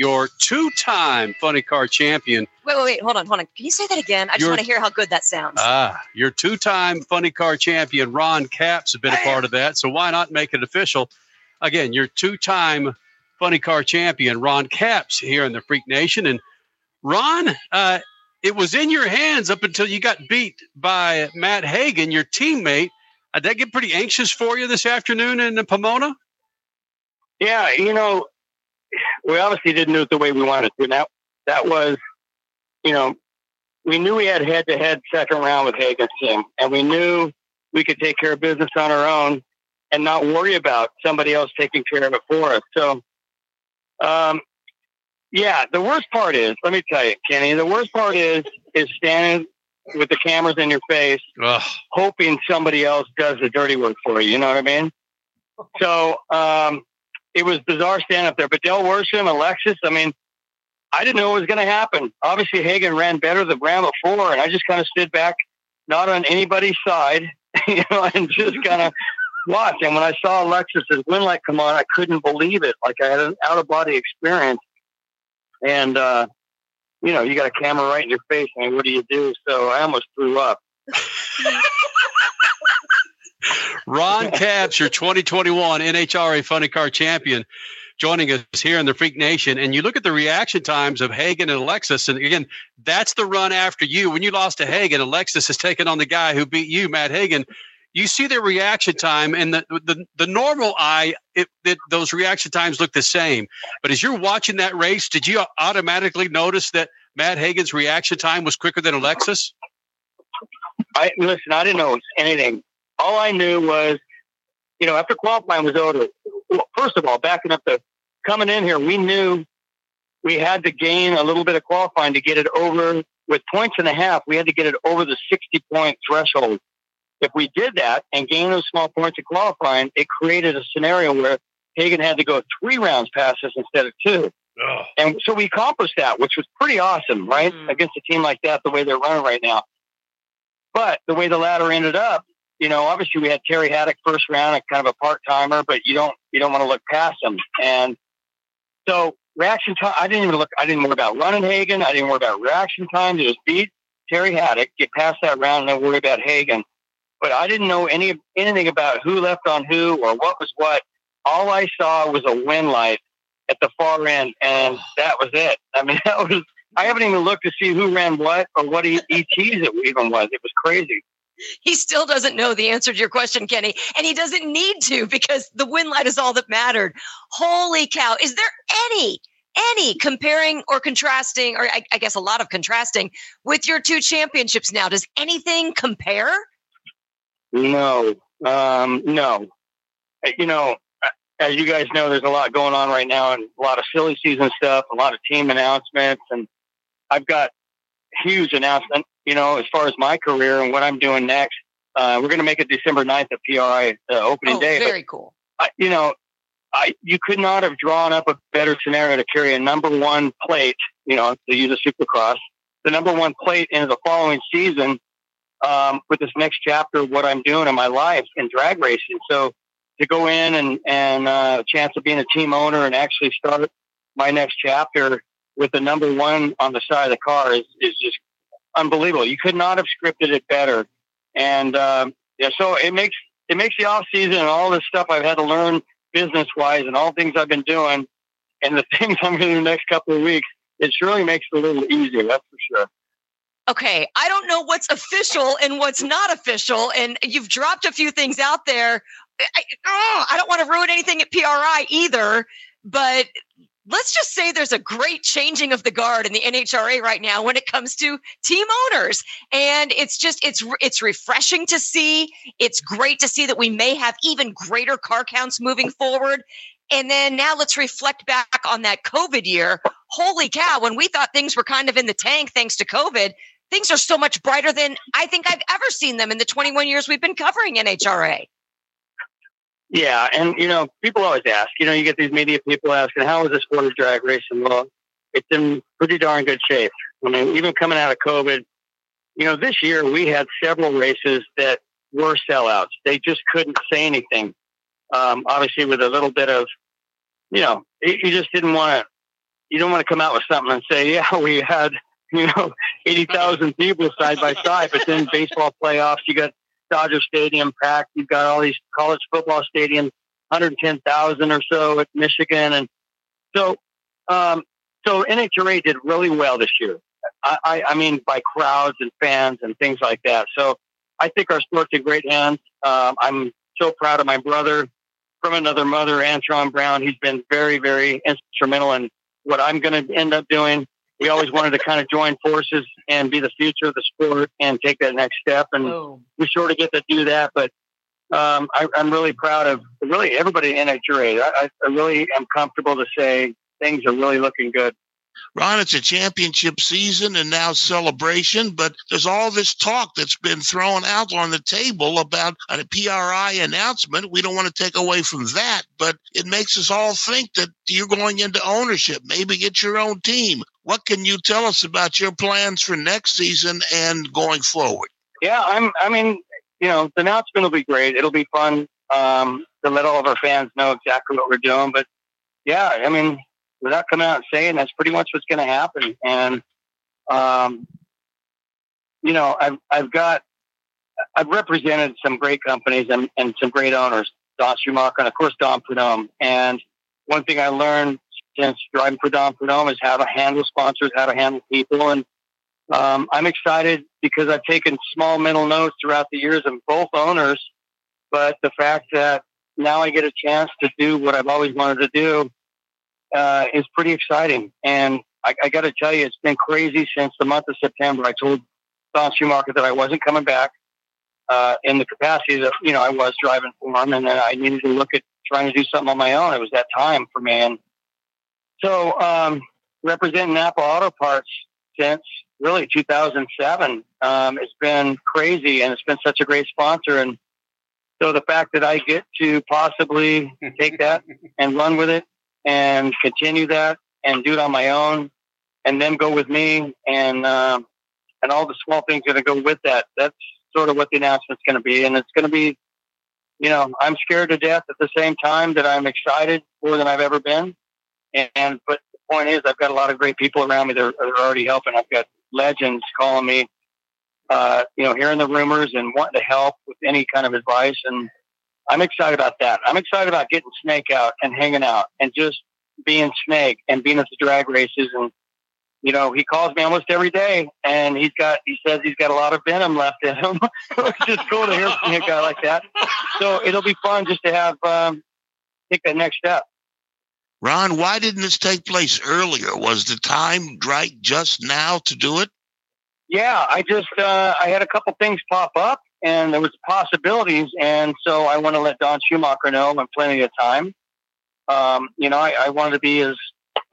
your two-time funny car champion. Wait, wait, wait. Hold on, hold on. Can you say that again? I just Your- want to hear how good that sounds. Ah, your two-time funny car champion, Ron Capps, has been a part of that. So why not make it official? Again, your two-time funny car champion, Ron Capps, here in the Freak Nation. And Ron, uh, it was in your hands up until you got beat by Matt Hagan, your teammate. Uh, did that get pretty anxious for you this afternoon in Pomona? Yeah, you know, we obviously didn't do it the way we wanted to. And That that was, you know, we knew we had head to head second round with Hagan's team, and we knew we could take care of business on our own and not worry about somebody else taking care of it for us. So, um, yeah, the worst part is, let me tell you, Kenny, the worst part is is standing with the cameras in your face, Ugh. hoping somebody else does the dirty work for you. You know what I mean? So um, it was bizarre standing up there. But Del Worsham, Alexis, I mean, I didn't know what was going to happen. Obviously, Hagan ran better the round before, and I just kind of stood back, not on anybody's side, you know, and just kind of watched. And when I saw Alexis's win light come on, I couldn't believe it. Like I had an out of body experience. And, uh, you know, you got a camera right in your face. I mean, what do you do? So I almost threw up. Ron Capps, your 2021 NHRA Funny Car Champion, joining us here in the Freak Nation. And you look at the reaction times of Hagan and Alexis, and again, that's the run after you. When you lost to Hagan, Alexis has taken on the guy who beat you, Matt Hagan. You see their reaction time, and the the, the normal eye, it, it, those reaction times look the same. But as you're watching that race, did you automatically notice that Matt Hagan's reaction time was quicker than Alexis? I listen. I didn't know anything. All I knew was, you know, after qualifying was over. Well, first of all, backing up the coming in here, we knew we had to gain a little bit of qualifying to get it over with points and a half. We had to get it over the sixty point threshold. If we did that and gain those small points in qualifying, it created a scenario where Hagan had to go three rounds past us instead of two. Ugh. And so we accomplished that, which was pretty awesome, right? Mhm. Against a team like that, the way they're running right now. But the way the ladder ended up, you know, obviously we had Terry Haddock first round, a kind of a part timer, but you don't you don't want to look past him. And so reaction time, I didn't even look. I didn't worry about running Hagan. I didn't worry about reaction time. Just beat Terry Haddock, get past that round, and then worry about Hagan. But I didn't know any anything about who left on who or what was what. All I saw was a win light at the far end, and that was it. I mean, that was. I haven't even looked to see who ran what or what ETs it even was. It was crazy. he still doesn't know the answer to your question, Kenny, and he doesn't need to because the win light is all that mattered. Holy cow. Is there any, any comparing or contrasting, or I, I guess a lot of contrasting with your two championships now? Does anything compare? No, um, no. Uh, You know, uh, as you guys know, there's a lot going on right now, and a lot of silly season stuff, a lot of team announcements, and I've got huge announcement. You know, as far as my career and what I'm doing next, uh, we're going to make it December 9th at PRI uh, opening Oh, day. but very cool. I, you know, I you could not have drawn up a better scenario to carry a number one plate. You know, to use a Supercross, the number one plate into the following season um, with this next chapter of what I'm doing in my life in drag racing. So to go in and and uh, a chance of being a team owner and actually start my next chapter with the number one on the side of the car is is just unbelievable. You could not have scripted it better. And um, yeah, so it makes it makes the off season and all this stuff I've had to learn business wise and all things I've been doing and the things I'm going to do the next couple of weeks. It surely makes it a little easier. That's for sure. Okay, I don't know what's official and what's not official, and you've dropped a few things out there. I, oh, I don't want to ruin anything at PRI either, but let's just say there's a great changing of the guard in the NHRA right now when it comes to team owners, and it's just it's it's refreshing to see. It's great to see that we may have even greater car counts moving forward. And then now let's reflect back on that COVID year. Holy cow, when we thought things were kind of in the tank thanks to COVID, things are so much brighter than I think I've ever seen them in the 21 years we've been covering NHRA. Yeah, and you know, people always ask. You know, you get these media people asking, "How is sport of drag racing?" Well, it's in pretty darn good shape. I mean, even coming out of COVID, you know, this year we had several races that were sellouts. They just couldn't say anything. Um, obviously, with a little bit of, you know, you just didn't want to you don't want to come out with something and say, yeah, we had you know eighty thousand people side by side, but then baseball playoffs, you got Dodger Stadium packed, you've got all these college football stadiums, hundred ten thousand or so at Michigan, and so um, so NHRA did really well this year. I, I, I mean, by crowds and fans and things like that. So I think our sport's in great hands. Um, I'm so proud of my brother from another mother, Antron Brown. He's been very, very instrumental in what I'm going to end up doing. We always wanted to kind of join forces and be the future of the sport and take that next step. And oh. we sort of get to do that. But um, I, am really proud of really everybody in NHRA. I, I really am comfortable to say things are really looking good. Ron, it's a championship season and now celebration, but there's all this talk that's been thrown out on the table about a PRI announcement. We don't want to take away from that, but it makes us all think that you're going into ownership, maybe get your own team. What can you tell us about your plans for next season and going forward? Yeah, I'm. I mean, you know, the announcement will be great. It'll be fun um, to let all of our fans know exactly what we're doing. But yeah, I mean, without coming out and saying that's pretty much what's going to happen. And, um, you know, I've, I've got, I've represented some great companies and, and some great owners, Don Schumacher and of course Don Prudhomme. And one thing I learned since driving for Don Prudhomme is how to handle sponsors, how to handle people. And um, I'm excited because I've taken small mental notes throughout the years of both owners. But the fact that now I get a chance to do what I've always wanted to do uh, is pretty exciting. And I, I got to tell you, it's been crazy since the month of September. I told Don Schumacher that I wasn't coming back uh, in the capacity that you know I was driving for him, and that I needed to look at trying to do something on my own. It was that time for me, and so um, representing Napa Auto Parts since really 2007 um, it's been crazy, and it's been such a great sponsor. And so the fact that I get to possibly take that and run with it and continue that and do it on my own and then go with me and uh, and all the small things that going to go with that. That's sort of what the announcement's going to be, and it's going to be, you know, I'm scared to death at the same time that I'm excited more than I've ever been. And, but the point is, I've got a lot of great people around me that are, are already helping. I've got legends calling me, uh, you know, hearing the rumors and wanting to help with any kind of advice and I'm excited about that. I'm excited about getting Snake out and hanging out and just being Snake and being at the drag races. And, you know, he calls me almost every day and he's got, he says he's got a lot of venom left in him, which is cool to hear from a guy like that. So it'll be fun just to have, um, take that next step. Ron, why didn't this take place earlier? Was the time right just now to do it? Yeah, I just, uh, I had a couple things pop up and there was possibilities. And so I want to let Don Schumacher know I'm plenty of time. Um, you know, I, I, wanted to be as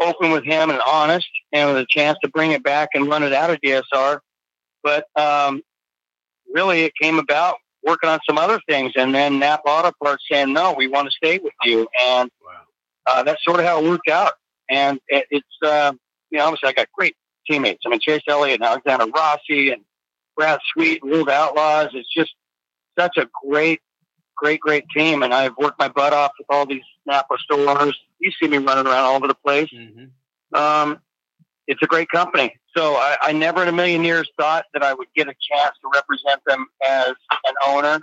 open with him and honest, and with a chance to bring it back and run it out of DSR. But um, really, it came about working on some other things, and then Napa Auto Parts saying, "No, we want to stay with you," and wow. Uh, that's sort of how it worked out. And it, it's, uh, you know, obviously I got great teammates. I mean, Chase Elliott and Alexander Rossi and Brad Sweet, World Outlaws. It's just such a great, great, great team. And I've worked my butt off with all these Napa stores. You see me running around all over the place. Mm-hmm. Um, it's a great company. So I, I, never in a million years thought that I would get a chance to represent them as an owner.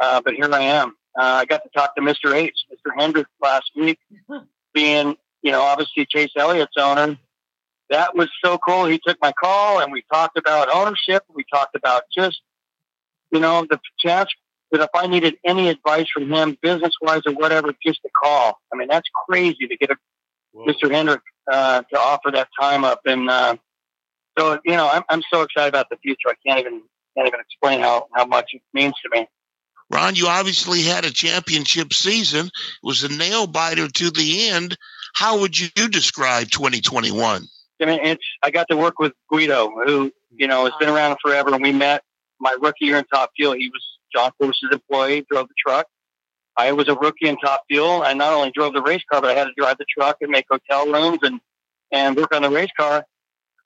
Uh, but here I am. Uh, I got to talk to Mr. H, Mr. Hendrick last week, being, you know, obviously Chase Elliott's owner that was so cool. He took my call and we talked about ownership. We talked about just, you know, the chance that if I needed any advice from him, business wise or whatever, just a call. I mean, that's crazy to get a, Mr. Hendrick uh, to offer that time up. And uh, so, you know, I'm, I'm so excited about the future. I can't even can't even explain how, how much it means to me. Ron, you obviously had a championship season. It was a nail biter to the end. How would you describe 2021? I mean, it's I got to work with Guido, who you know has been around forever, and we met my rookie year in Top Fuel. He was John Force's employee, drove the truck. I was a rookie in Top Fuel. I not only drove the race car, but I had to drive the truck and make hotel rooms and and work on the race car.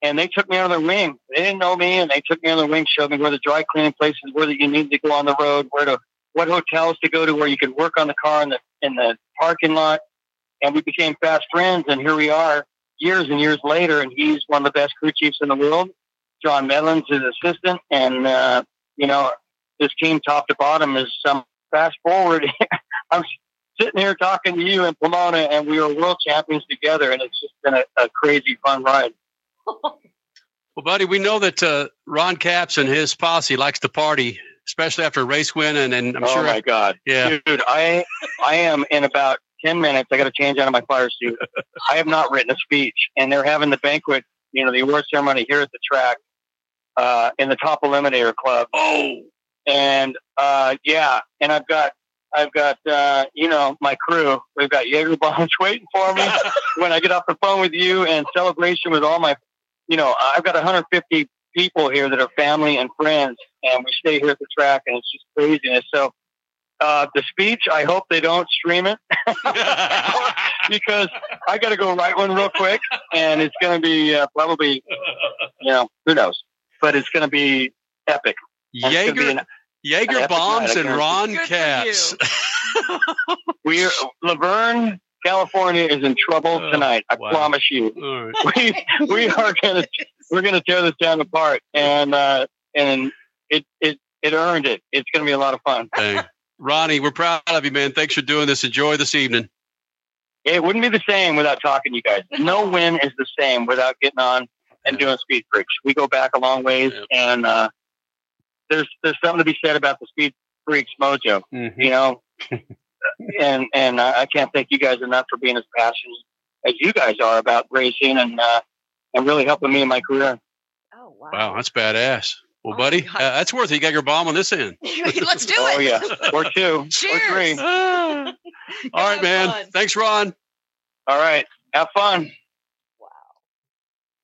And they took me under their wing. They didn't know me, and they took me under their wing, showed me where the dry cleaning places where you need to go on the road, where to what hotels to go to, where you could work on the car in the in the parking lot. And we became fast friends, and here we are years and years later, and he's one of the best crew chiefs in the world. John Medlen's his assistant, and uh, you know his team top to bottom is some. fast forward. I'm sitting here talking to you in Pomona, and we were world champions together, and it's just been a, a crazy fun ride. Well, buddy, we know that uh, Ron Capps and his posse likes to party, especially after a race win, and, and I'm oh sure. my god, yeah, dude, I I am in about ten minutes. I got to change out of my fire suit. I have not written a speech, and they're having the banquet, you know, the award ceremony here at the track, uh, in the Top Eliminator Club. Oh, and uh, yeah, and I've got I've got uh, you know my crew. We've got Jaeger bombs waiting for me when I get off the phone with you, and celebration with all my, you know, I've got 150 people here that are family and friends, and we stay here at the track, and it's just craziness. So. Uh, the speech, I hope they don't stream it because I got to go write one real quick, and it's going to be uh, probably, you know, who knows, but it's going to be epic. And it's Jaeger, Jaeger bombs and Ron Good for Capps. We're La Verne, California is in trouble Oh, tonight. I wow. promise you. All right. We we are gonna we're gonna tear this down apart, and uh, and it it it earned it. It's gonna be a lot of fun. Dang. Ronnie, we're proud of you, man. Thanks for doing this. Enjoy this evening. It wouldn't be the same without talking to you guys. No win is the same without getting on and doing speed freaks. We go back a long ways, Yep. and uh, there's there's something to be said about the speed freaks mojo. Mhm. You know, and and uh, I can't thank you guys enough for being as passionate as you guys are about racing and uh, and really helping me in my career. Oh wow. Wow, that's badass. Well, Oh, buddy, uh, that's worth it. You got your bomb on this end. Let's do it. Oh yeah, or two, or Cheers. three. All right, man. fun. Thanks, Ron. All right, have fun. Wow.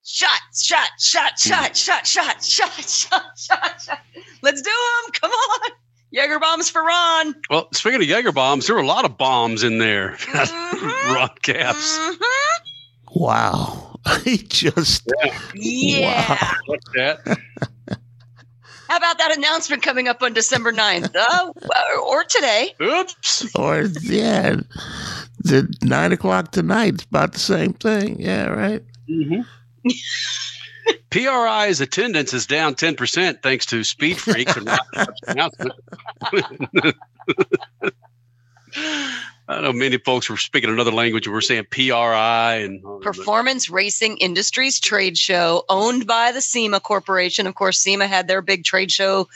Shot, shot, shot, shot, shot, shot, shot, shot, shot, shot. Let's do them. Come on. Jaeger bombs for Ron. Well, speaking of Jaeger bombs, there were a lot of bombs in there. Mhm. Ron Capps. Mhm. Wow. I just Yeah. What's that? How about that announcement coming up on December 9th? Uh, or today. Oops. or yeah, the nine o'clock tonight. It's about the same thing. Yeah, right. Mhm. PRI's attendance is down 10% thanks to Speed Freaks and Ron Capps' announcement. I know many folks were speaking another language. and We're saying PRI and that. Performance Racing Industries Trade Show, owned by the SEMA Corporation. Of course, SEMA had their big trade show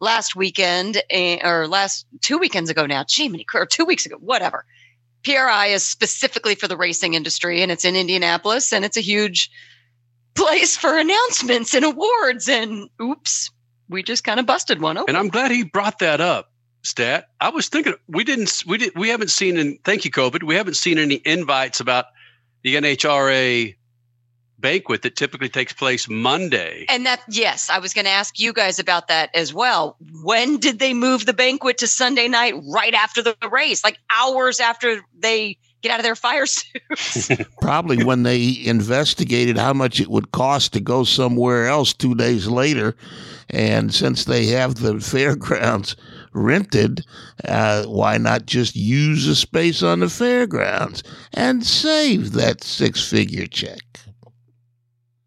last weekend, eh, or last two weekends ago now. Gee, many, or two weeks ago, whatever. PRI is specifically for the racing industry, and it's in Indianapolis, and it's a huge place for announcements and awards. And oops, we just kind of busted one open. And I'm glad he brought that up, Stat. I was thinking we didn't we did we haven't seen in thank you COVID we haven't seen any invites about the NHRA banquet that typically takes place Monday. And that, yes, I was going to ask you guys about that as well. When did they move the banquet to Sunday night right after the race? Like hours after they get out of their fire suits? Probably when they investigated how much it would cost to go somewhere else two days later. And since they have the fairgrounds rented, uh, why not just use a space on the fairgrounds and save that six figure check?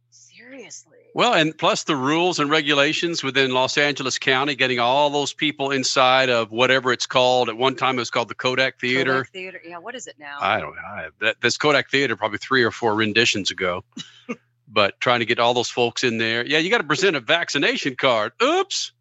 Seriously. Well, and plus the rules and regulations within Los Angeles County, getting all those people inside of whatever it's called. At one time, it was called the Kodak Theater. Kodak Theater. Yeah, what is it now? I don't know. I, that, this Kodak Theater probably three or four renditions ago. but trying to get all those folks in there. Yeah, you got to present a vaccination card. Oops.